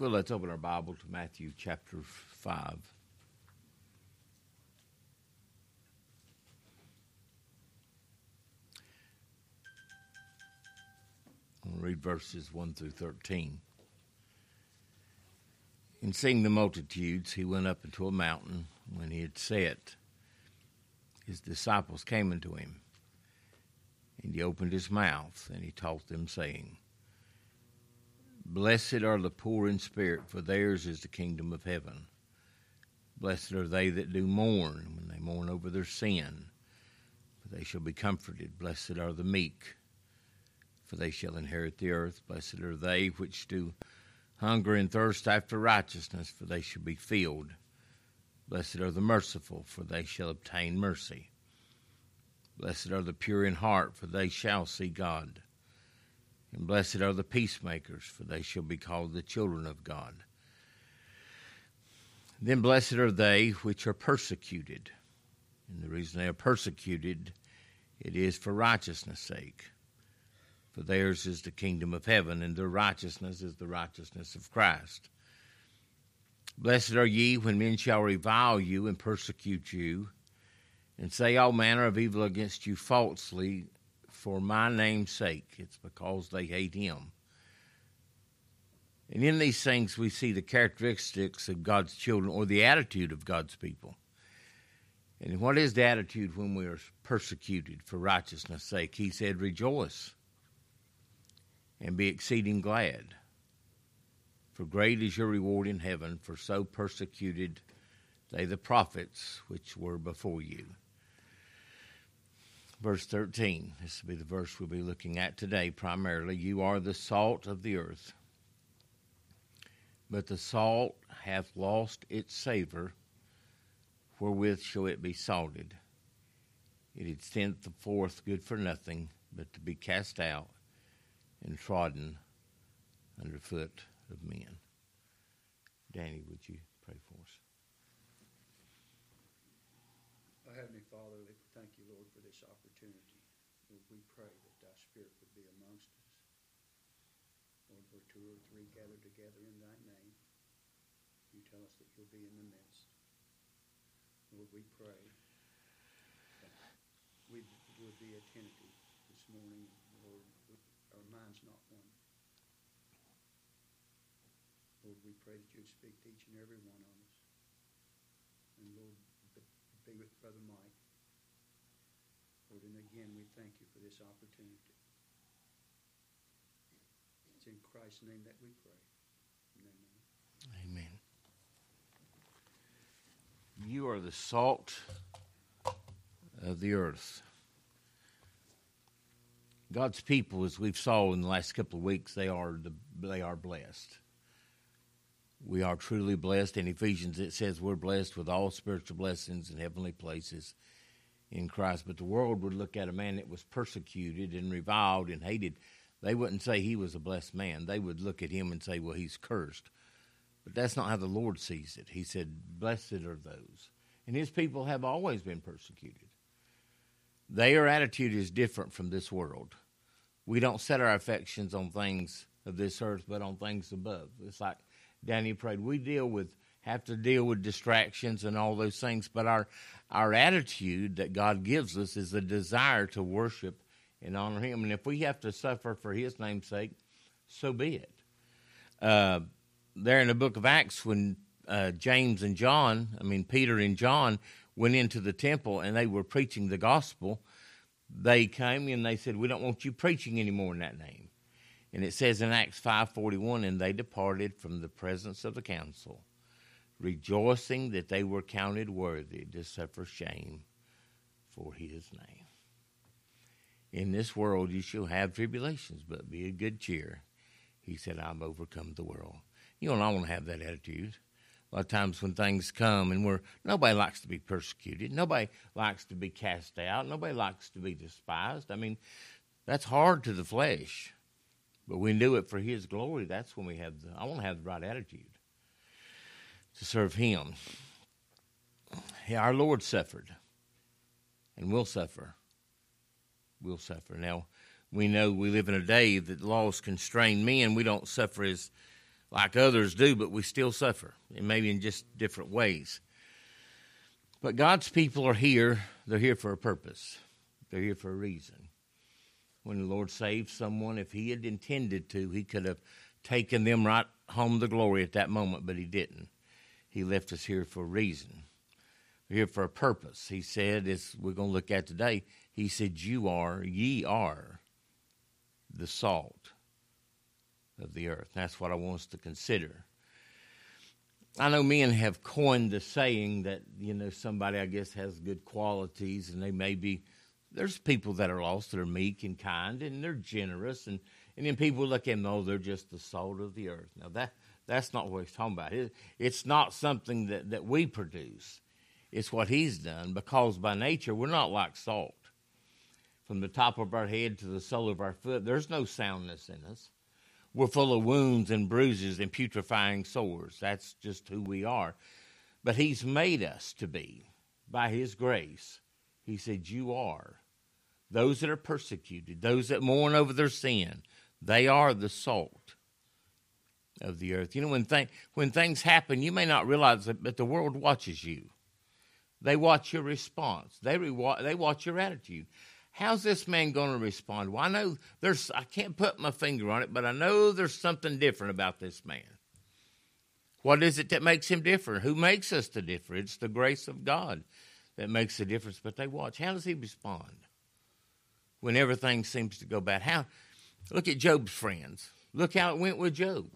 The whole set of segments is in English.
Well, let's open our Bible to Matthew chapter 5. I'm going to read verses 1 through 13. In seeing the multitudes, he went up into a mountain. When he had sat, his disciples came unto him. And he opened his mouth, and he taught them, saying, Blessed are the poor in spirit, for theirs is the kingdom of heaven. Blessed are they that do mourn, when they mourn over their sin, for they shall be comforted. Blessed are the meek, for they shall inherit the earth. Blessed are they which do hunger and thirst after righteousness, for they shall be filled. Blessed are the merciful, for they shall obtain mercy. Blessed are the pure in heart, for they shall see God. And blessed are the peacemakers, for they shall be called the children of God. Then blessed are they which are persecuted. And the reason they are persecuted, it is for righteousness' sake. For theirs is the kingdom of heaven, and their righteousness is the righteousness of Christ. Blessed are ye when men shall revile you and persecute you, and say all manner of evil against you falsely for my name's sake. It's because they hate him. And in these things, we see the characteristics of God's children or the attitude of God's people. And what is the attitude when we are persecuted for righteousness' sake? He said, Rejoice and be exceeding glad. For great is your reward in heaven, for so persecuted they the prophets which were before you verse 13. This will be the verse we'll be looking at today primarily. You are the salt of the earth. But the salt hath lost its savor, wherewith shall it be salted? It is sent forth good for nothing, but to be cast out and trodden under foot of men. Danny, would you pray for us? Heavenly Father, we thank you, Lord, for this opportunity. Lord, we pray that thy Spirit would be amongst us. Lord, where two or three gather together in thy name, you tell us that you'll be in the midst. Lord, we pray that we would be attentive this morning, Lord, our minds not one. Lord, we pray that you would speak to each and every one of us. And Lord, be with Brother Mike. Lord, and again, we thank you for this opportunity. It's in Christ's name that we pray. Amen. Amen. You are the salt of the earth. God's people, as we've saw in the last couple of weeks, they are the, they are blessed we are truly blessed. In Ephesians, it says we're blessed with all spiritual blessings in heavenly places in Christ. But the world would look at a man that was persecuted and reviled and hated. They wouldn't say he was a blessed man. They would look at him and say, well, he's cursed. But that's not how the Lord sees it. He said, Blessed are those. And his people have always been persecuted. Their attitude is different from this world. We don't set our affections on things of this earth, but on things above. It's like Danny prayed. We deal with have to deal with distractions and all those things, but our our attitude that God gives us is a desire to worship and honor Him. And if we have to suffer for His name's sake, so be it. Uh, there in the book of Acts, when uh, James and John, I mean Peter and John, went into the temple and they were preaching the gospel, they came and they said, "We don't want you preaching anymore in that name." And it says in Acts 5:41 and they departed from the presence of the council rejoicing that they were counted worthy to suffer shame for his name. In this world you shall have tribulations, but be of good cheer. He said, I've overcome the world. You and I want to have that attitude. A lot of times when things come and we're nobody likes to be persecuted, nobody likes to be cast out, nobody likes to be despised. I mean, that's hard to the flesh. But we do it for His glory. That's when we have the, I want to have the right attitude to serve Him. Yeah, our Lord suffered and will suffer. Will suffer. Now, we know we live in a day that laws constrain men. We don't suffer as like others do, but we still suffer, and maybe in just different ways. But God's people are here. They're here for a purpose. They're here for a reason. When the Lord saved someone, if He had intended to, He could have taken them right home to glory at that moment, but He didn't. He left us here for a reason. We're here for a purpose. He said, as we're going to look at today, He said, You are, ye are the salt of the earth. That's what I want us to consider. I know men have coined the saying that, you know, somebody, I guess, has good qualities and they may be, there's people that are lost that are meek and kind and they're generous. And, and then people look at them, oh, they're just the salt of the earth. Now, that, that's not what he's talking about. It, it's not something that, that we produce, it's what he's done because by nature, we're not like salt. From the top of our head to the sole of our foot, there's no soundness in us. We're full of wounds and bruises and putrefying sores. That's just who we are. But He's made us to be, by His grace. He said, You are. Those that are persecuted, those that mourn over their sin, they are the salt of the earth. You know, when, th- when things happen, you may not realize it, but the world watches you. They watch your response, they, re- they watch your attitude how's this man going to respond? Well, I know there's, I can't put my finger on it, but I know there's something different about this man. What is it that makes him different? Who makes us to differ? It's the grace of God that makes the difference. But they watch. How does he respond when everything seems to go bad? How? Look at Job's friends. Look how it went with Job.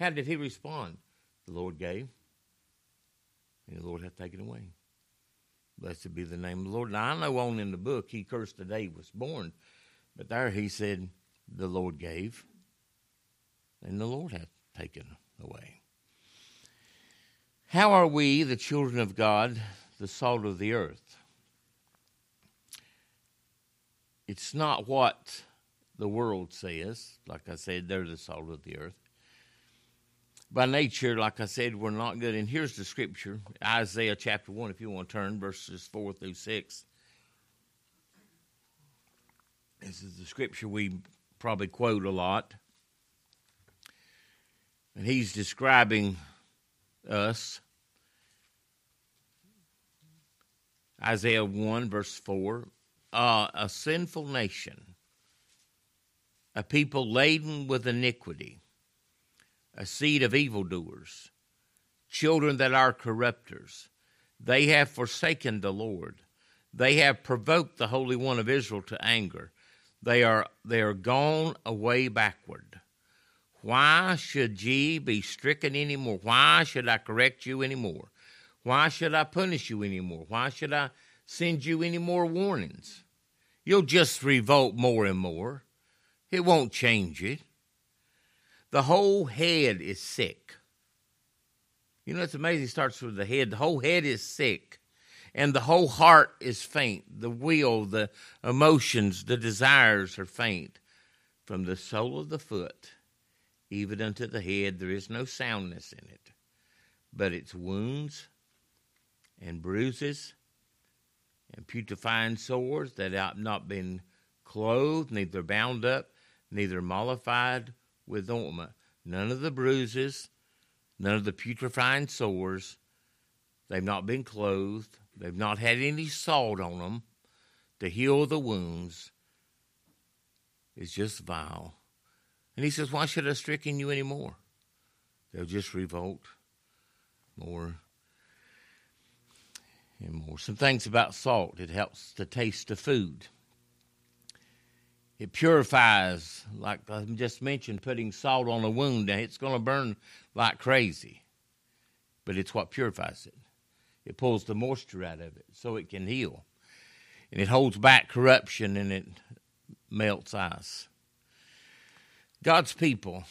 How did he respond? The Lord gave, and the Lord hath taken away. Blessed be the name of the Lord. Now, I know on in the book he cursed the day he was born, but there he said, The Lord gave, and the Lord hath taken away. How are we, the children of God, the salt of the earth? It's not what the world says. Like I said, they're the salt of the earth by nature, like I said, we're not good. And here's the scripture Isaiah chapter 1, if you want to turn, verses 4 through 6. This is the scripture we probably quote a lot. And he's describing us. Isaiah 1, verse 4 uh, A sinful nation, a people laden with iniquity a seed of evildoers, children that are corrupters. They have forsaken the Lord. They have provoked the Holy One of Israel to anger. They are, they are gone away backward. Why should ye be stricken any more? Why should I correct you any more? Why should I punish you any more? Why should I send you any more warnings? You'll just revolt more and more. It won't change it. The whole head is sick. You know, it's amazing. It starts with the head. The whole head is sick, and the whole heart is faint. The will, the emotions, the desires are faint. From the sole of the foot even unto the head, there is no soundness in it, but it's wounds and bruises and putrefying sores that have not been clothed, neither bound up, neither mollified with ointment. None of the bruises, none of the putrefying sores. They've not been clothed. They've not had any salt on them to heal the wounds. It's just vile. And he says, Why should I stricken you anymore? They'll just revolt more and more. Some things about salt it helps the taste of food. It purifies, like I just mentioned, putting salt on a wound. Now It's going to burn like crazy, but it's what purifies it. It pulls the moisture out of it so it can heal. And it holds back corruption and it melts ice. God's people,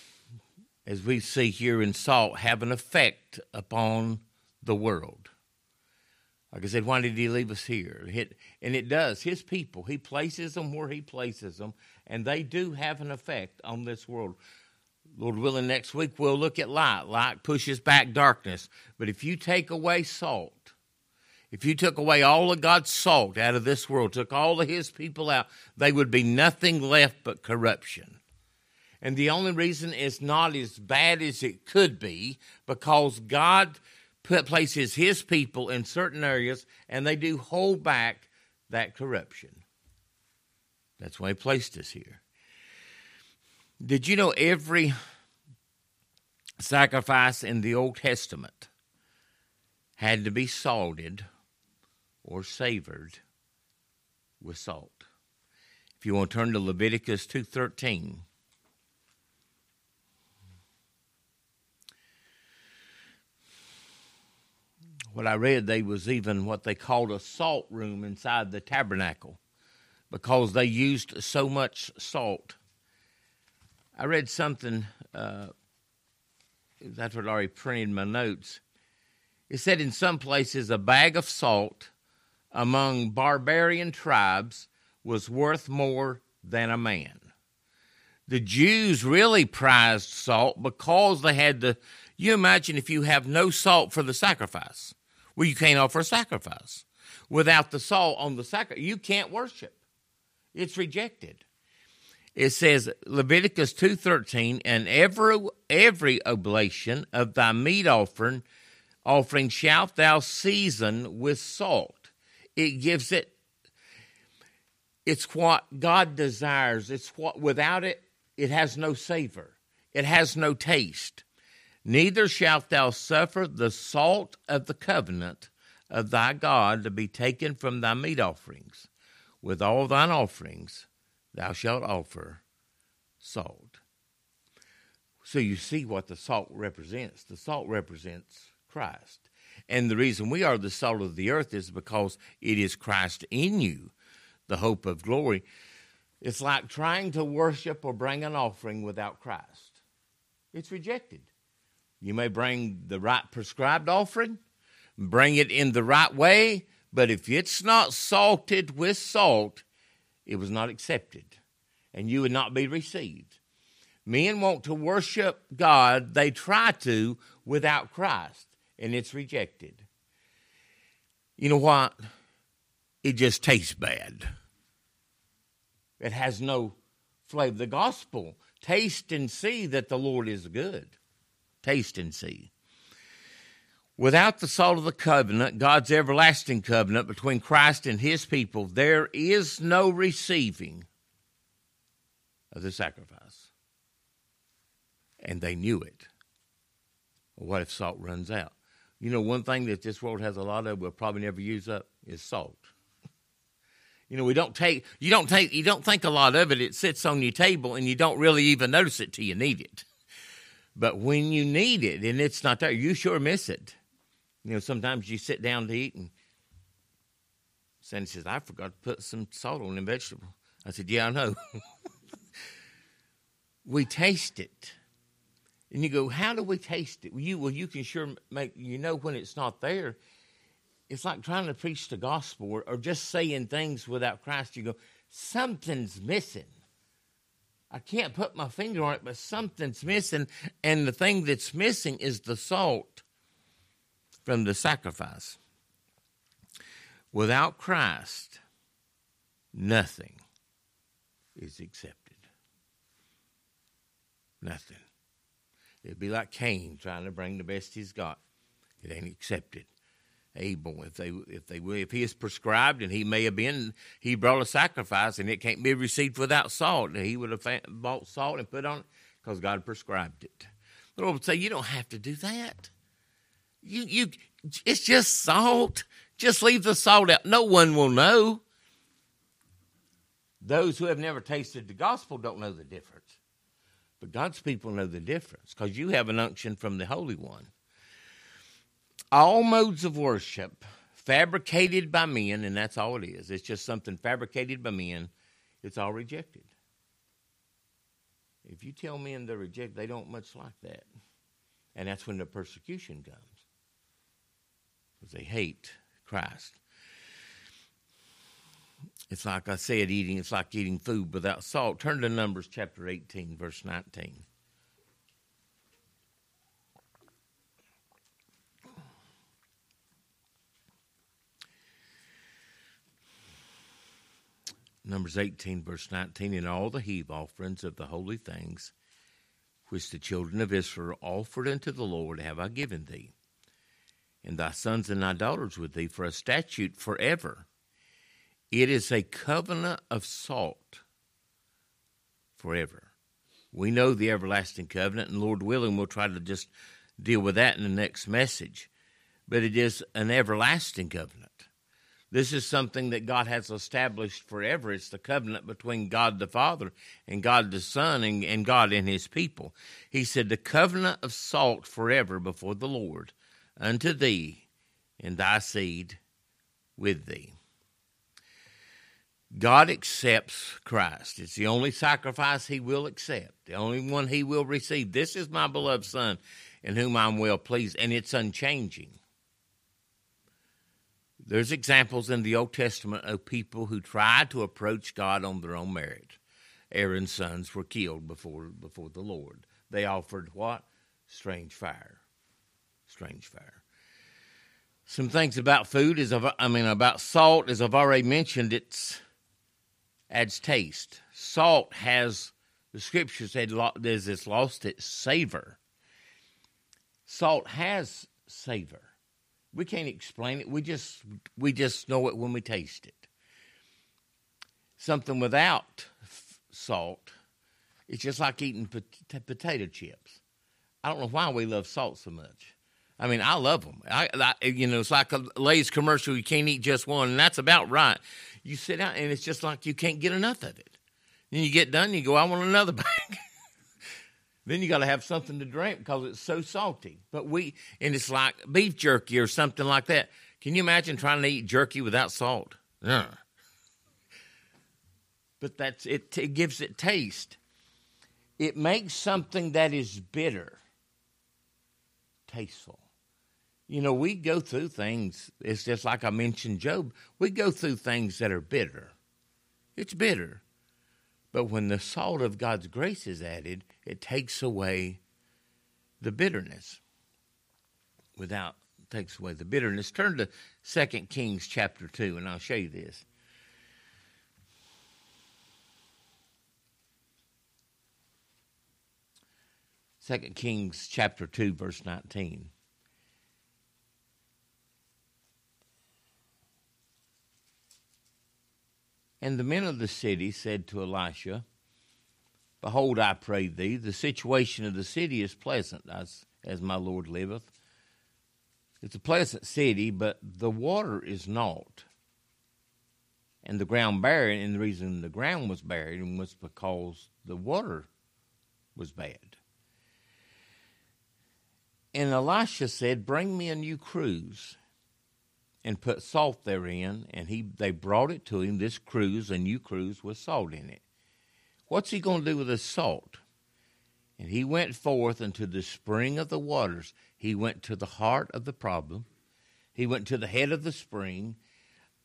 as we see here in salt, have an effect upon the world. Like I said, why did he leave us here? And it does. His people, he places them where he places them, and they do have an effect on this world. Lord willing, next week we'll look at light. Light pushes back darkness. But if you take away salt, if you took away all of God's salt out of this world, took all of his people out, they would be nothing left but corruption. And the only reason it's not as bad as it could be because God put, places his people in certain areas and they do hold back that corruption. That's why he placed us here. Did you know every sacrifice in the Old Testament had to be salted or savored with salt? If you want to turn to Leviticus 2:13, what I read, they was even what they called a salt room inside the tabernacle because they used so much salt. I read something, uh, that's what I already printed in my notes. It said in some places a bag of salt among barbarian tribes was worth more than a man. The Jews really prized salt because they had the. You imagine if you have no salt for the sacrifice. Well, you can't offer a sacrifice. Without the salt on the sacrifice, you can't worship. It's rejected. It says Leviticus 2:13 and every every oblation of thy meat offering offering shalt thou season with salt. It gives it it's what God desires. It's what without it it has no savor. It has no taste. Neither shalt thou suffer the salt of the covenant of thy God to be taken from thy meat offerings. With all thine offerings thou shalt offer salt. So you see what the salt represents. The salt represents Christ. And the reason we are the salt of the earth is because it is Christ in you, the hope of glory. It's like trying to worship or bring an offering without Christ. It's rejected. You may bring the right prescribed offering, bring it in the right way, but if it's not salted with salt, it was not accepted, and you would not be received. Men want to worship God, they try to without Christ, and it's rejected. You know what? It just tastes bad. It has no flavor. The gospel, taste and see that the Lord is good. Taste and see. Without the salt of the covenant, God's everlasting covenant between Christ and his people, there is no receiving of the sacrifice. And they knew it. what if salt runs out? You know, one thing that this world has a lot of, we'll probably never use up, is salt. You know, we don't take you don't take you don't think a lot of it. It sits on your table and you don't really even notice it till you need it. But when you need it and it's not there, you sure miss it. You know, sometimes you sit down to eat and Sandy says, I forgot to put some salt on the vegetable. I said, Yeah, I know. we taste it. And you go, How do we taste it? Well, you well, you can sure make you know when it's not there it's like trying to preach the gospel or, or just saying things without Christ. You go, something's missing. I can't put my finger on it, but something's missing. And the thing that's missing is the salt from the sacrifice. Without Christ, nothing is accepted. Nothing. It'd be like Cain trying to bring the best he's got. It ain't accepted. Abel. If they if they if he is prescribed and he may have been he brought a sacrifice and it can't be received without salt, And he would have bought salt and put on it because God prescribed it. The Lord would say, you don't have to do that. You you it's just salt. Just leave the salt out. No one will know. Those who have never tasted the gospel don't know the difference. But God's people know the difference because you have an unction from the Holy One all modes of worship fabricated by men, and that's all it is. It's just something fabricated by men. It's all rejected. If you tell men they're rejected, they don't much like that. And that's when the persecution comes. Because they hate Christ. It's like I said, eating, it's like eating food without salt. Turn to Numbers chapter 18, verse 19. Numbers 18, verse 19, and all the heave offerings of the holy things which the children of Israel offered unto the Lord, have I given thee, and thy sons and thy daughters with thee for a statute forever. It is a covenant of salt forever. We know the everlasting covenant, and Lord willing, we'll try to just deal with that in the next message. But it is an everlasting covenant. This is something that God has established forever. It's the covenant between God the Father and God the Son and, and God and his people. He said, The covenant of salt forever before the Lord unto thee and thy seed with thee. God accepts Christ. It's the only sacrifice he will accept, the only one he will receive. This is my beloved Son in whom I'm well pleased, and it's unchanging. There's examples in the Old Testament of people who tried to approach God on their own merit. Aaron's sons were killed before before the Lord. They offered what? Strange fire. Strange fire. Some things about food is I mean about salt, as I've already mentioned, it's adds taste. Salt has the scripture said there's this lost its savor. Salt has savor. We can't explain it. We just we just know it when we taste it. Something without salt, it's just like eating pot- potato chips. I don't know why we love salt so much. I mean, I love them. I, I, you know, it's like a Lay's commercial. You can't eat just one, and that's about right. You sit down, and it's just like you can't get enough of it. Then you get done, you go, I want another bag. Then you got to have something to drink because it's so salty. But we, and it's like beef jerky or something like that. Can you imagine trying to eat jerky without salt? Yeah. But that's it. It gives it taste. It makes something that is bitter tasteful. You know, we go through things. It's just like I mentioned Job. We go through things that are bitter. It's bitter. But when the salt of God's grace is added, it takes away the bitterness. Without takes away the bitterness. Turn to 2 Kings chapter 2, and I'll show you this. Second Kings chapter 2, verse 19. And the men of the city said to Elisha, Behold, I pray thee, the situation of the city is pleasant, as, as my Lord liveth. It's a pleasant city, but the water is not. And the ground barren, and the reason the ground was barren was because the water was bad. And Elisha said, Bring me a new cruse and put salt therein, and he they brought it to him, this cruse, a new cruse with salt in it. What's he going to do with the salt? And he went forth into the spring of the waters. He went to the heart of the problem. He went to the head of the spring.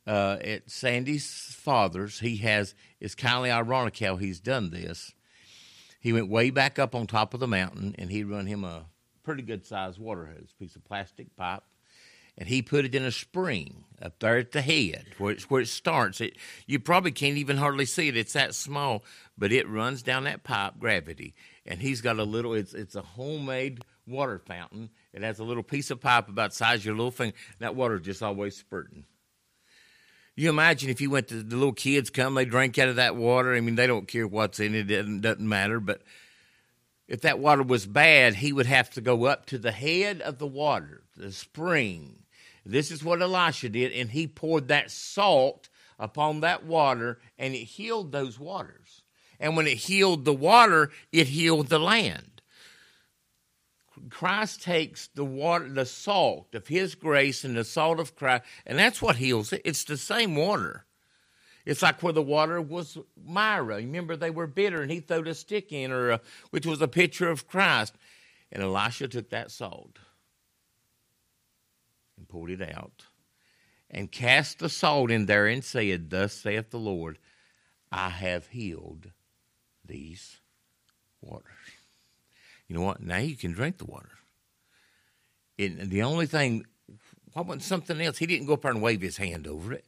Uh, at Sandy's father's, he has, it's kind of ironic how he's done this. He went way back up on top of the mountain and he run him a pretty good sized water hose, piece of plastic pipe, and he put it in a spring up there at the head where it's where it starts. It you probably can't even hardly see it. It's that small, but it runs down that pipe, gravity, and he's got a little. It's it's a homemade water fountain. It has a little piece of pipe about the size of your little finger. That water just always spurting. You imagine if you went to the little kids come, they drink out of that water. I mean, they don't care what's in it; it doesn't, doesn't matter. But if that water was bad, he would have to go up to the head of the water, the spring, this is what Elisha did, and he poured that salt upon that water, and it healed those waters. And when it healed the water, it healed the land. Christ takes the water, the salt of His grace, and the salt of Christ, and that's what heals it. It's the same water. It's like where the water was Marah. Remember, they were bitter, and he threw a stick in her, uh, which was a picture of Christ. And Elisha took that salt pulled it out, and cast the salt in there, and said, Thus saith the Lord, I have healed these waters. You know what? Now you can drink the water. And the only thing, why wasn't something else? He didn't go up there and wave his hand over it.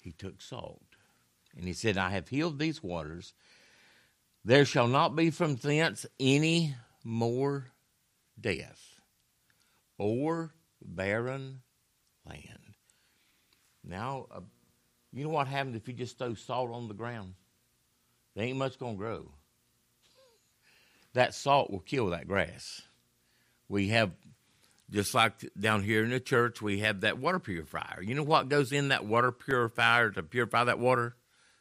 He took salt. And he said, I have healed these waters. There shall not be from thence any more death or barren land. Now, uh, you know what happens if you just throw salt on the ground? There ain't much going to grow. That salt will kill that grass. We have, just like down here in the church, we have that water purifier. You know what goes in that water purifier to purify that water?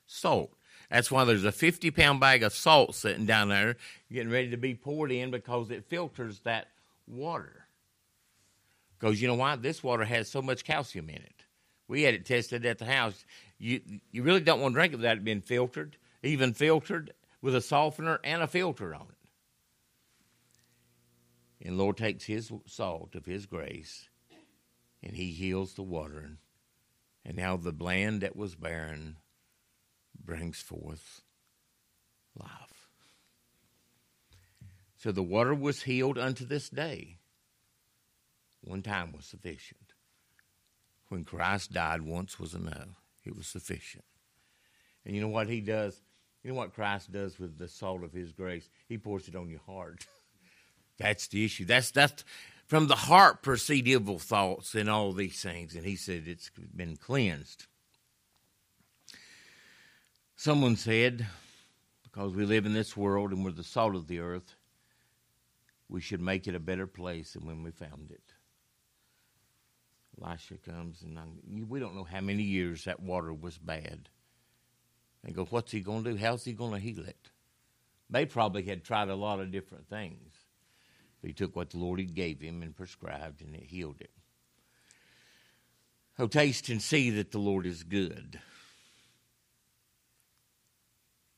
Salt. That's why there's a 50 pound bag of salt sitting down there getting ready to be poured in because it filters that water. Because you know why? This water has so much calcium in it. We had it tested at the house. You, you really don't want to drink it without it being filtered, even filtered with a softener and a filter on it. And Lord takes his salt of his grace and he heals the water. And now the land that was barren brings forth life. So the water was healed unto this day. One time was sufficient. When Christ died, once was enough. It was sufficient. And you know what he does? You know what Christ does with the salt of his grace? He pours it on your heart. that's the issue. That's that's from the heart proceed evil thoughts and all these things. And he said it's been cleansed. Someone said, because we live in this world and we're the salt of the earth, we should make it a better place than when we found it. Elisha comes, and I'm, we don't know how many years that water was bad. They go, What's he going to do? How's he going to heal it? They probably had tried a lot of different things. But he took what the Lord had gave him and prescribed, and it healed it. Oh, taste and see that the Lord is good.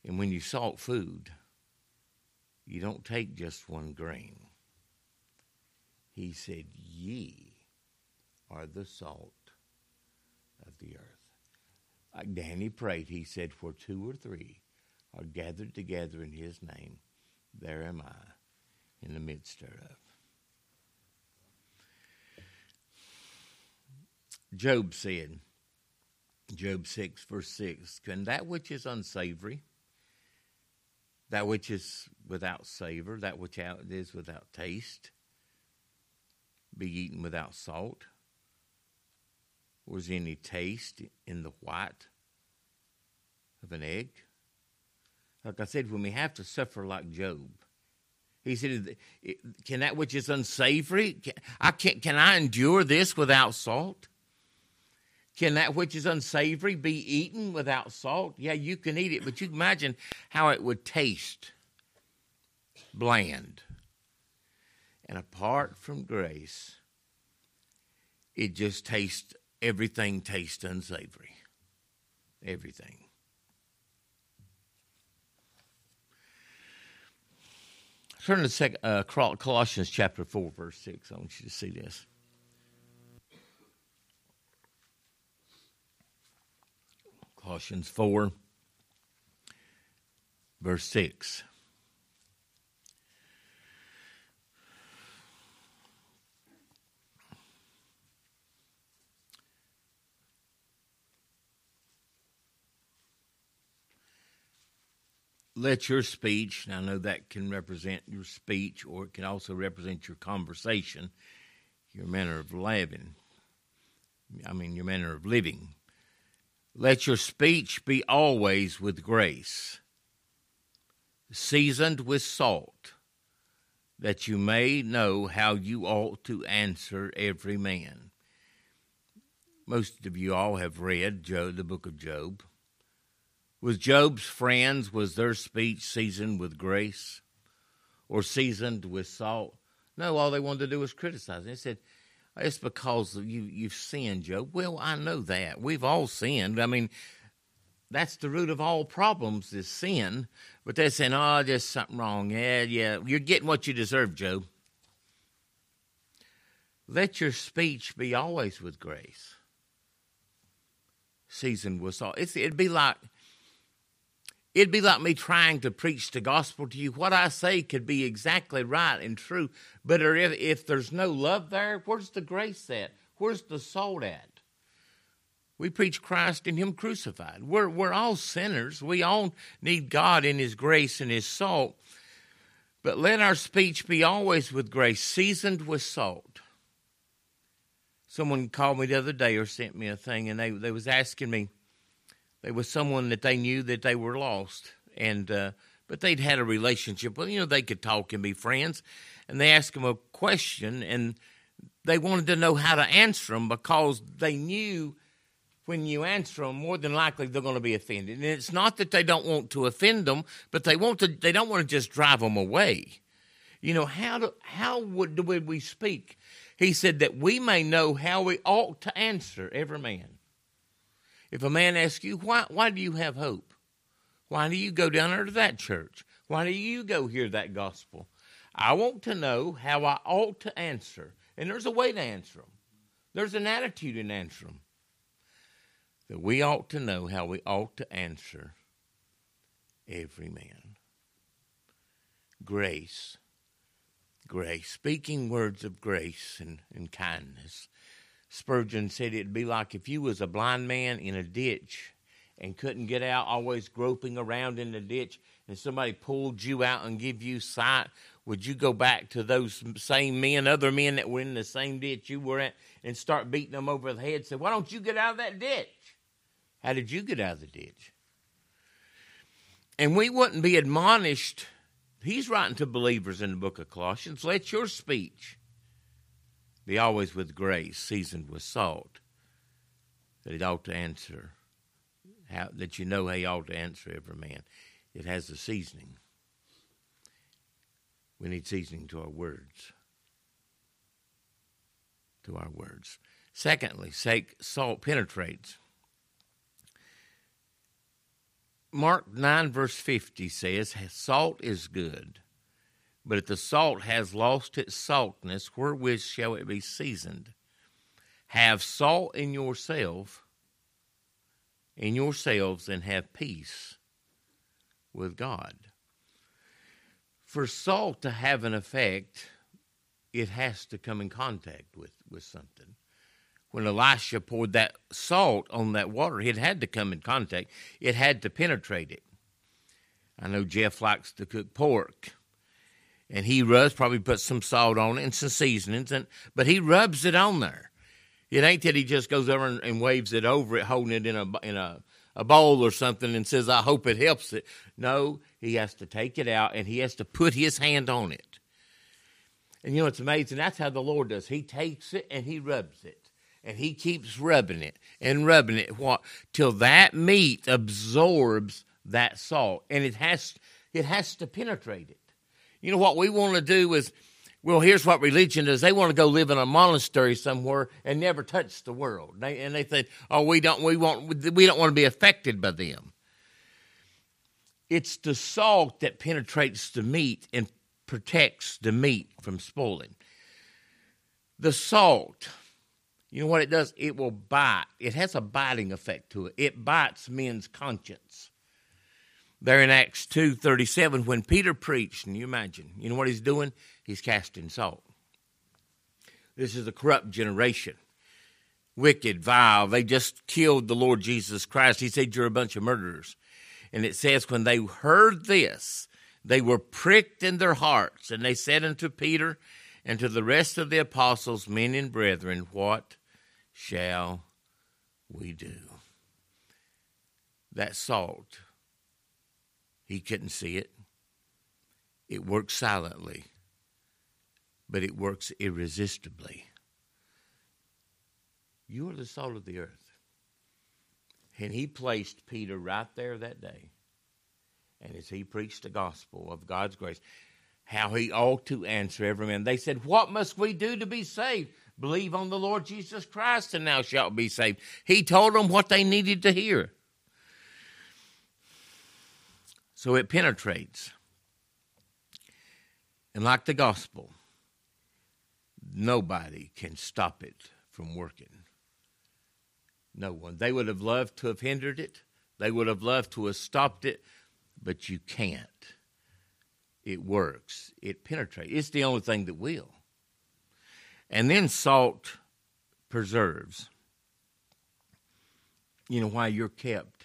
And when you salt food, you don't take just one grain. He said, Ye are the salt of the earth. Like Danny prayed, he said, For two or three are gathered together in his name, there am I in the midst thereof. Job said, Job 6, verse 6, Can that which is unsavory, that which is without savor, that which is without taste, be eaten without salt? Was any taste in the white of an egg? Like I said, when we have to suffer like Job, he said, "Can that which is unsavory, can I can, can I endure this without salt? Can that which is unsavory be eaten without salt? Yeah, you can eat it, but you can imagine how it would taste bland. And apart from grace, it just tastes everything tastes unsavory. Everything. Turn to second, uh, Colossians chapter 4, verse 6. I want you to see this. Colossians 4, verse 6. Let your speech, and I know that can represent your speech or it can also represent your conversation, your manner of living. I mean, your manner of living. Let your speech be always with grace, seasoned with salt, that you may know how you ought to answer every man. Most of you all have read Job, the book of Job. With Job's friends, was their speech seasoned with grace or seasoned with salt? No, all they wanted to do was criticize. They said, it's because you, you've sinned, Job. Well, I know that. We've all sinned. I mean, that's the root of all problems is sin. But they're saying, oh, there's something wrong. Yeah, yeah. You're getting what you deserve, Job. Let your speech be always with grace, seasoned with salt. It's, it'd be like It'd be like me trying to preach the gospel to you. What I say could be exactly right and true, but if, if there's no love there, where's the grace at? Where's the salt at? We preach Christ and Him crucified. We're, we're all sinners. We all need God in His grace and His salt. But let our speech be always with grace, seasoned with salt. Someone called me the other day or sent me a thing, and they they was asking me. There was someone that they knew that they were lost, and uh, but they'd had a relationship. Well, you know, they could talk and be friends, and they asked them a question, and they wanted to know how to answer them because they knew when you answer them, more than likely they're going to be offended. And it's not that they don't want to offend them, but they want to. They don't want to just drive them away. You know how do how would, would we speak? He said that we may know how we ought to answer every man. If a man asks you why why do you have hope, why do you go down there to that church? Why do you go hear that gospel? I want to know how I ought to answer. And there's a way to answer them. There's an attitude in answering them that we ought to know how we ought to answer every man. Grace. Grace. Speaking words of grace and, and kindness. Spurgeon said it'd be like if you was a blind man in a ditch and couldn't get out, always groping around in the ditch, and somebody pulled you out and give you sight, would you go back to those same men, other men that were in the same ditch you were at, and start beating them over the head? Say, why don't you get out of that ditch? How did you get out of the ditch? And we wouldn't be admonished. He's writing to believers in the book of Colossians. Let your speech be always with grace, seasoned with salt, that it ought to answer, how, that you know how you ought to answer every man. It has the seasoning. We need seasoning to our words. To our words. Secondly, salt penetrates. Mark 9, verse 50 says, Salt is good, but if the salt has lost its saltness, wherewith shall it be seasoned? Have salt in yourself, in yourselves, and have peace with God. For salt to have an effect, it has to come in contact with, with something when Elisha poured that salt on that water, it had to come in contact. It had to penetrate it. I know Jeff likes to cook pork, and he rubs probably puts some salt on it and some seasonings, and but he rubs it on there. It ain't that he just goes over and, and waves it over it, holding it in a in a a bowl or something, and says, "I hope it helps it." No, he has to take it out and he has to put his hand on it. And you know it's amazing. That's how the Lord does. He takes it and he rubs it and he keeps rubbing it and rubbing it what till that meat absorbs that salt and it has it has to penetrate it you know what we want to do is well here's what religion is. they want to go live in a monastery somewhere and never touch the world they, and they think oh we don't we want we don't want to be affected by them it's the salt that penetrates the meat and protects the meat from spoiling the salt you know what it does? It will bite. It has a biting effect to it. It bites men's conscience. There in Acts 2:37 when Peter preached, and you imagine, you know what he's doing? He's casting salt. This is a corrupt generation. Wicked, vile. They just killed the Lord Jesus Christ. He said, You're a bunch of murderers. And it says, When they heard this, they were pricked in their hearts, and they said unto Peter and to the rest of the apostles, men and brethren, What shall we do? That salt, he couldn't see it. It works silently, but it works irresistibly. You are the salt of the earth. And he placed Peter right there that day. And as he preached the gospel of God's grace, how he ought to answer every man. They said, What must we do to be saved? Believe on the Lord Jesus Christ, and thou shalt be saved. He told them what they needed to hear. So it penetrates. And like the gospel, nobody can stop it from working. No one. They would have loved to have hindered it, they would have loved to have stopped it, but you can't. It works, it penetrates. It's the only thing that will. And then salt preserves. You know why you're kept.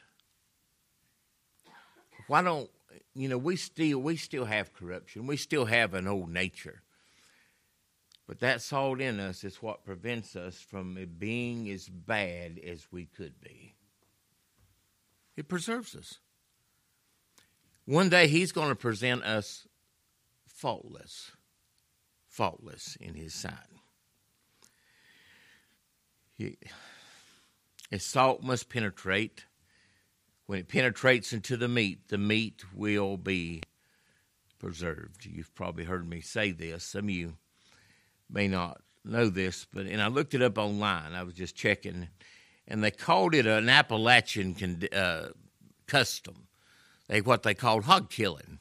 Why don't you know, we still we still have corruption. We still have an old nature. But that salt in us is what prevents us from being as bad as we could be. It preserves us. One day he's going to present us faultless, faultless in his sight. He, as salt must penetrate, when it penetrates into the meat, the meat will be preserved. You've probably heard me say this. Some of you may not know this, but and I looked it up online. I was just checking, and they called it an Appalachian uh, custom. They what they called hog killing.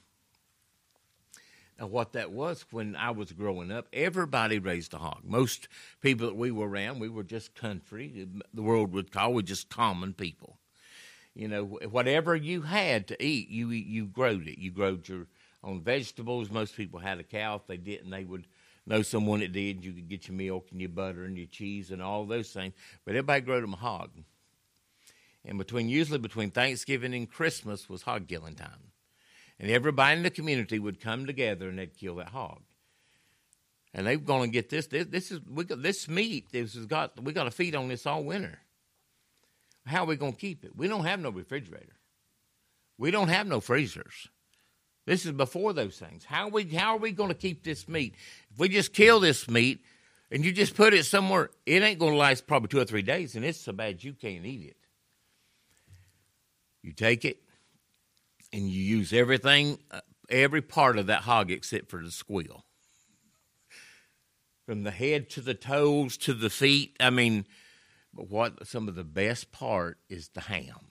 Now, what that was when I was growing up, everybody raised a hog. Most people that we were around, we were just country. The world would call we just common people. You know, whatever you had to eat, you you growed it. You growed your own vegetables. Most people had a cow. If they didn't, they would know someone that did. You could get your milk and your butter and your cheese and all those things. But everybody growed them a hog. And between usually between Thanksgiving and Christmas was hog killing time. And everybody in the community would come together and they'd kill that hog. And they're going to get this. This, this is we got this meat. This has got we got to feed on this all winter. How are we going to keep it? We don't have no refrigerator. We don't have no freezers. This is before those things. How are we how are we going to keep this meat? If we just kill this meat and you just put it somewhere, it ain't going to last probably two or three days, and it's so bad you can't eat it. You take it and you use everything, uh, every part of that hog except for the squeal. From the head to the toes to the feet. I mean, but what some of the best part is the ham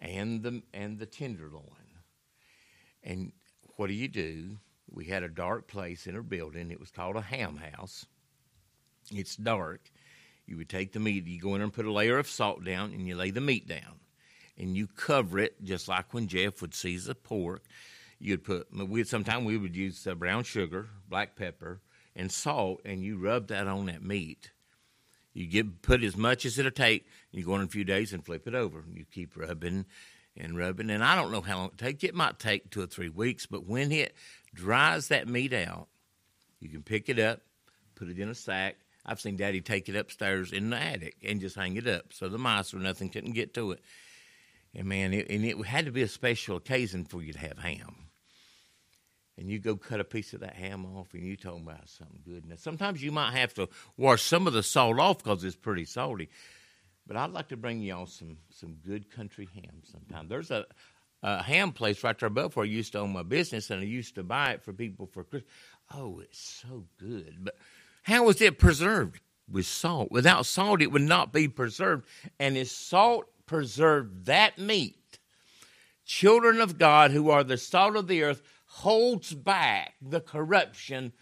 and the and the tenderloin. And what do you do? We had a dark place in our building. It was called a ham house. It's dark. You would take the meat, you go in and put a layer of salt down, and you lay the meat down and you cover it just like when Jeff would season pork. You'd put we sometimes we would use brown sugar, black pepper, and salt, and you rub that on that meat. You get put as much as it'll take. You go in a few days and flip it over. You keep rubbing and rubbing, and I don't know how long it takes. It might take two or three weeks, but when it dries that meat out, you can pick it up, put it in a sack. I've seen Daddy take it upstairs in the attic and just hang it up so the mice or nothing couldn't get to it. And man, it, and it had to be a special occasion for you to have ham. And you go cut a piece of that ham off, and you talking about something good. Now, sometimes you might have to wash some of the salt off because it's pretty salty. But I'd like to bring y'all some some good country ham sometime. There's a, a ham place right there above where I used to own my business, and I used to buy it for people for Christmas. Oh, it's so good. But how is it preserved? With salt. Without salt, it would not be preserved. And is salt preserved that meat, children of God who are the salt of the earth holds back the corruption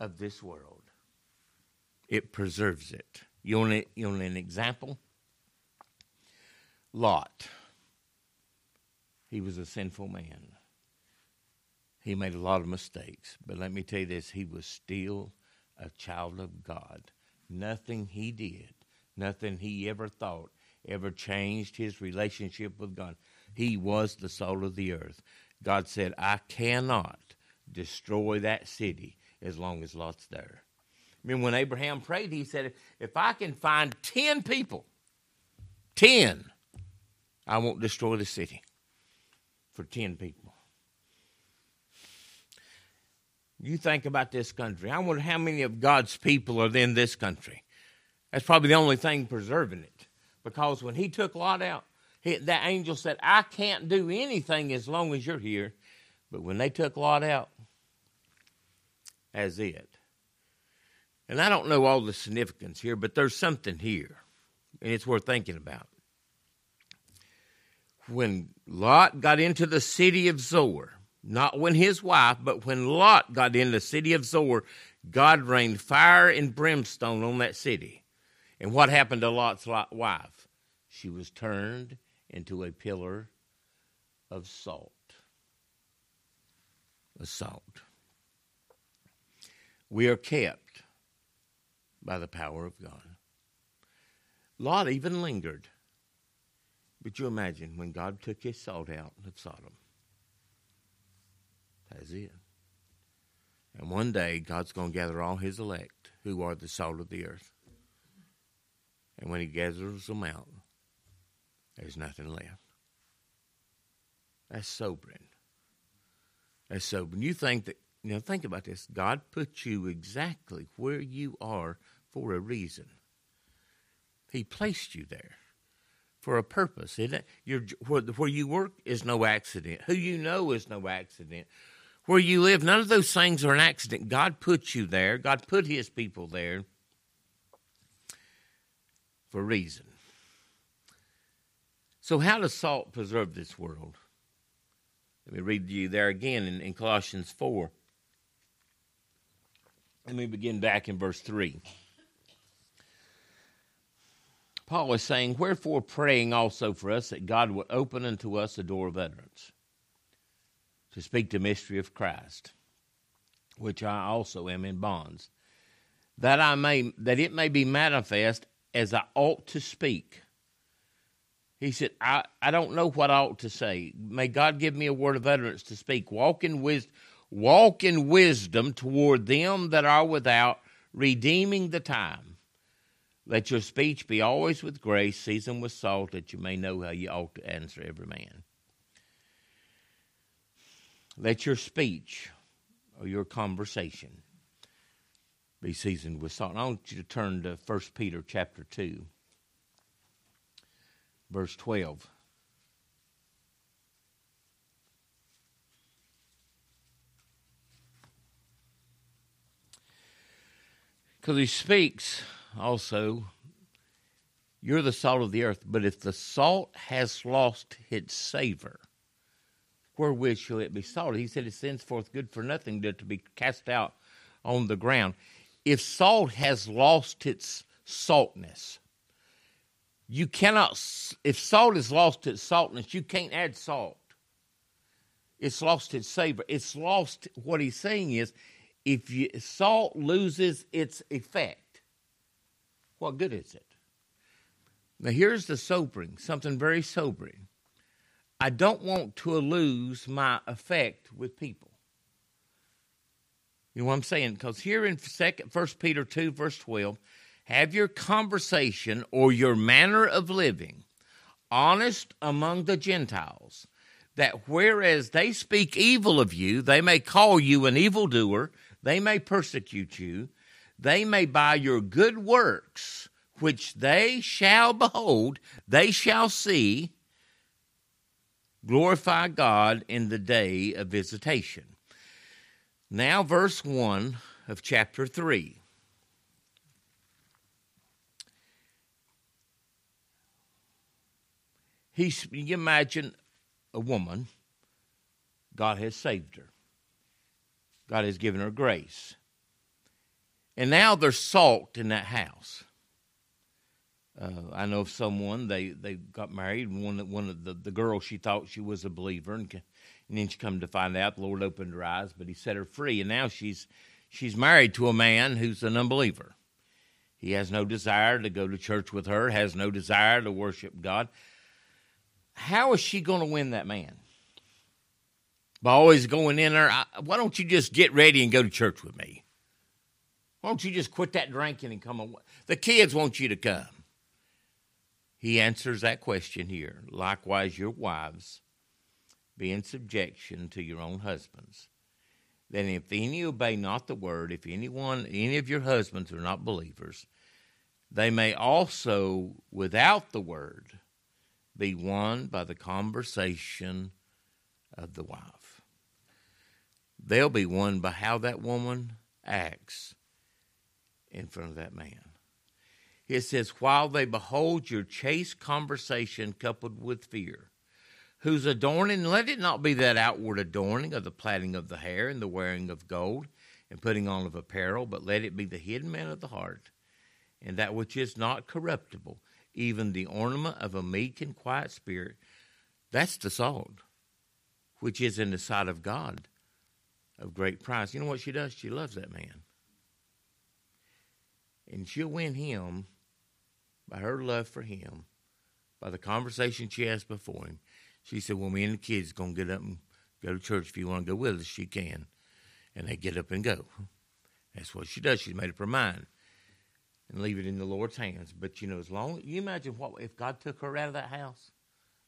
of this world. It preserves it. You want, you want an example? Lot. He was a sinful man. He made a lot of mistakes. But let me tell you this he was still a child of God. Nothing he did, nothing he ever thought ever changed his relationship with God. He was the soul of the earth. God said, I cannot destroy that city as long as Lot's there. I mean, when Abraham prayed, he said, If I can find 10 people, 10, I won't destroy the city for 10 people. You think about this country. I wonder how many of God's people are in this country. That's probably the only thing preserving it. Because when he took Lot out, he, that angel said, I can't do anything as long as you're here. But when they took Lot out, as it. And I don't know all the significance here, but there's something here, and it's worth thinking about. When Lot got into the city of Zoar, not when his wife, but when Lot got in the city of Zoar, God rained fire and brimstone on that city. And what happened to Lot's wife? She was turned into a pillar of salt. A salt. We are kept by the power of God. Lot even lingered. But you imagine when God took his salt out of Sodom, That's it. And one day, God's going to gather all his elect who are the salt of the earth. And when he gathers them out, there's nothing left. That's sobering. That's sobering. You think that, you know, think about this. God put you exactly where you are for a reason. He placed you there for a purpose. It? You're, where, where you work is no accident. Who you know is no accident. Where you live, none of those things are an accident. God put you there. God put His people there for a reason. So, how does salt preserve this world? Let me read to you there again in, in Colossians 4. Let me begin back in verse 3. Paul is saying, Wherefore praying also for us that God would open unto us a door of utterance to speak the mystery of Christ, which I also am in bonds, that I may that it may be manifest as I ought to speak. He said, I, I don't know what I ought to say. May God give me a word of utterance to speak. Walk in wisdom walk in wisdom toward them that are without, redeeming the time. Let your speech be always with grace, seasoned with salt, that you may know how you ought to answer every man. Let your speech or your conversation be seasoned with salt. I want you to turn to 1 Peter chapter 2, verse 12. Because he speaks also, you're the salt of the earth, but if the salt has lost its savor, wherewith shall it be salted? He said it sends forth good for nothing but to be cast out on the ground. If salt has lost its saltness, you cannot, if salt is lost its saltness, you can't add salt. It's lost its savor. It's lost, what he's saying is, if you, salt loses its effect, what good is it? Now, here's the sobering, something very sobering. I don't want to lose my effect with people. You know what I'm saying? Because here in second, 1 Peter 2, verse 12, have your conversation or your manner of living honest among the Gentiles, that whereas they speak evil of you, they may call you an evildoer they may persecute you. They may by your good works, which they shall behold, they shall see, glorify God in the day of visitation. Now, verse 1 of chapter 3. He's, you imagine a woman, God has saved her. God has given her grace. And now there's salt in that house. Uh, I know of someone they, they got married, one one of the, the girls she thought she was a believer, and, and then she come to find out the Lord opened her eyes, but He set her free, and now she's she's married to a man who's an unbeliever. He has no desire to go to church with her, has no desire to worship God. How is she going to win that man? by always going in there. I, why don't you just get ready and go to church with me? Why don't you just quit that drinking and come on? The kids want you to come. He answers that question here. Likewise, your wives, be in subjection to your own husbands. Then, if any obey not the word, if anyone, any of your husbands are not believers, they may also, without the word, be won by the conversation of the wife. They'll be won by how that woman acts in front of that man. It says, while they behold your chaste conversation coupled with fear, whose adorning, let it not be that outward adorning of the plaiting of the hair and the wearing of gold and putting on of apparel, but let it be the hidden man of the heart, and that which is not corruptible, even the ornament of a meek and quiet spirit. That's the salt, which is in the sight of God of great price. You know what she does? She loves that man. And she'll win him by her love for him, by the conversation she has before him. She said, Well, me and the kids going to get up and Go to church if you want to go with us, you can. And they get up and go. That's what she does. She's made up her mind and leave it in the Lord's hands. But you know, as long you imagine what if God took her out of that house,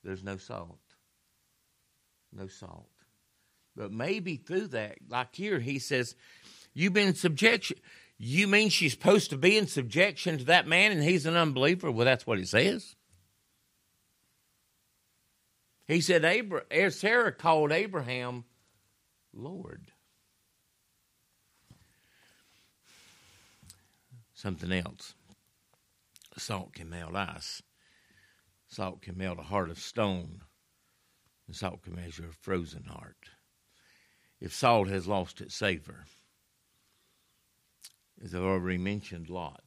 there's no salt. No salt. But maybe through that, like here, he says, You've been in subjection. You mean she's supposed to be in subjection to that man and he's an unbeliever? Well, that's what he says. He said, Abraham, er, Sarah called Abraham Lord. Something else. Salt can melt ice. Salt can melt a heart of stone. And salt can measure a frozen heart. If salt has lost its savor, as I've already mentioned, Lot.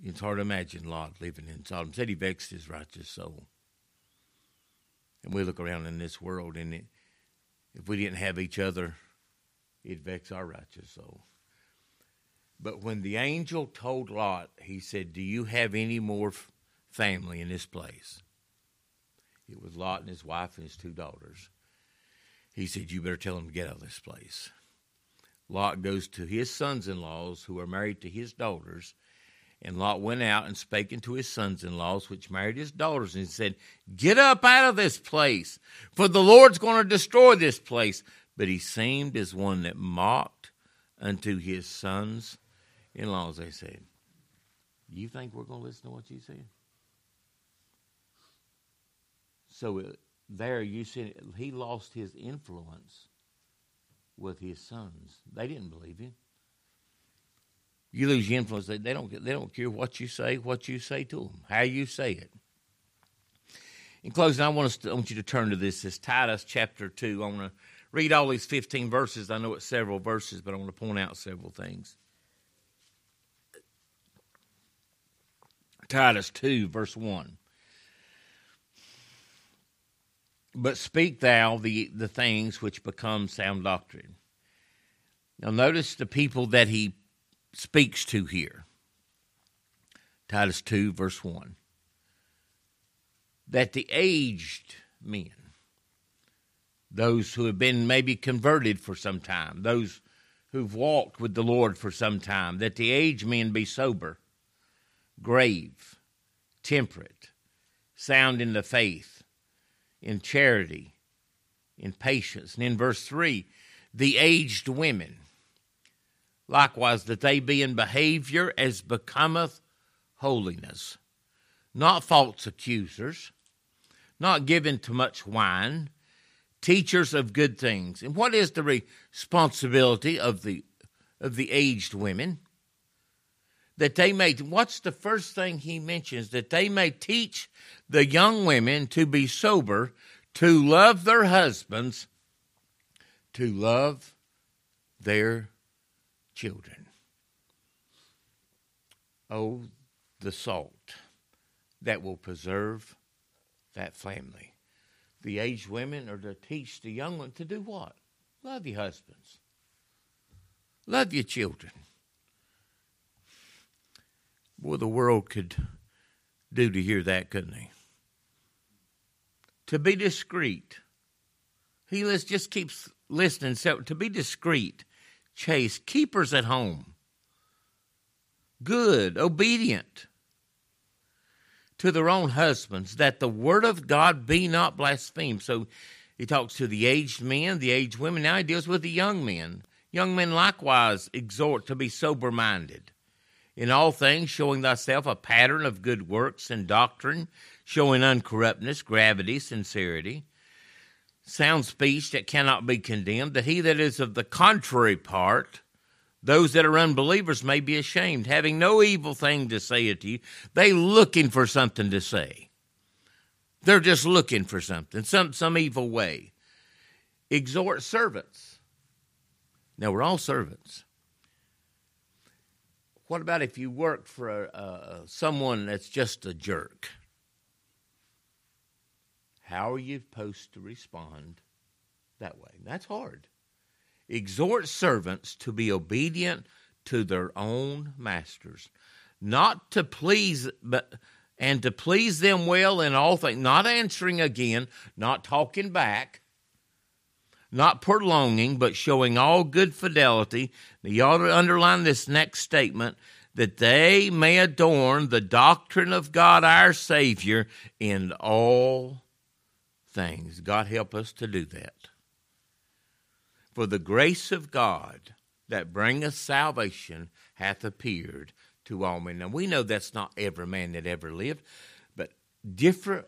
It's hard to imagine Lot living in Sodom. Said he vexed his righteous soul. And we look around in this world, and it, if we didn't have each other, it'd vex our righteous soul. But when the angel told Lot, he said, Do you have any more family in this place? It was Lot and his wife and his two daughters. He said, You better tell them to get out of this place. Lot goes to his sons in laws who are married to his daughters. And Lot went out and spake unto his sons in laws, which married his daughters, and said, Get up out of this place, for the Lord's going to destroy this place. But he seemed as one that mocked unto his sons in laws. They said, You think we're going to listen to what you said? So uh, there you see, he lost his influence with his sons. They didn't believe him. You lose your influence. They, they don't. They don't care what you say, what you say to them, how you say it. In closing, I want us to, I want you to turn to this. It's Titus chapter two. I want to read all these fifteen verses. I know it's several verses, but I want to point out several things. Titus two, verse one. but speak thou the, the things which become sound doctrine. Now, notice the people that he speaks to here. Titus 2, verse 1. That the aged men, those who have been maybe converted for some time, those who've walked with the Lord for some time, that the aged men be sober, grave, temperate, sound in the faith in charity, in patience. And in verse 3, the aged women, likewise, that they be in behavior as becometh holiness, not false accusers, not given to much wine, teachers of good things. And what is the responsibility of the of the aged women? That they may, what's the first thing he mentions? That they may teach the young women to be sober, to love their husbands, to love their children. Oh, the salt that will preserve that family. The aged women are to teach the young ones to do what? Love your husbands. Love your children. Boy, the world could do to hear that, couldn't he? To be discreet. He list, just keeps listening. So, to be discreet, chase, keepers at home, good, obedient to their own husbands, that the word of God be not blasphemed. So he talks to the aged men, the aged women. Now he deals with the young men. Young men likewise exhort to be sober minded in all things, showing thyself a pattern of good works and doctrine, showing uncorruptness, gravity, sincerity, sound speech that cannot be condemned, that he that is of the contrary part, those that are unbelievers may be ashamed, having no evil thing to say to you. They looking for something to say. They're just looking for something, some some evil way. Exhort servants. Now we're all servants. What about if you work for a, someone that's just a jerk? How are you supposed to respond that way? That's hard. Exhort servants to be obedient to their own masters, not to please, but and to please them well in all things, not answering again, not talking back, not prolonging, but showing all good fidelity. You ought to underline this next statement that they may adorn the doctrine of God our Savior in all things. God help us to do that. For the grace of God that bringeth salvation hath appeared to all men. Now we know that's not every man that ever lived, but different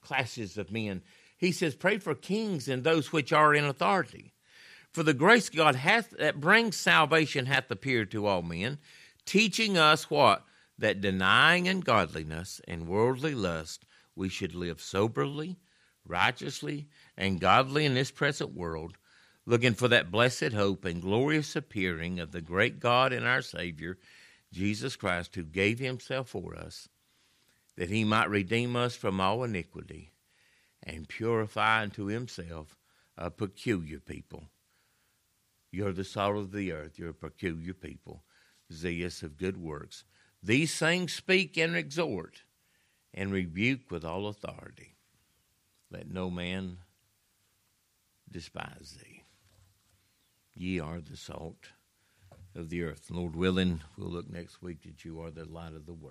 classes of men. He says, Pray for kings and those which are in authority. For the grace God hath that brings salvation hath appeared to all men, teaching us what? That denying ungodliness and worldly lust, we should live soberly, righteously, and godly in this present world, looking for that blessed hope and glorious appearing of the great God and our Savior, Jesus Christ, who gave himself for us, that he might redeem us from all iniquity and purify unto himself a peculiar people. You're the salt of the earth, you're a peculiar people, zealous of good works. These things speak and exhort and rebuke with all authority. Let no man despise thee. Ye are the salt of the earth. Lord willing, we'll look next week that you are the light of the world.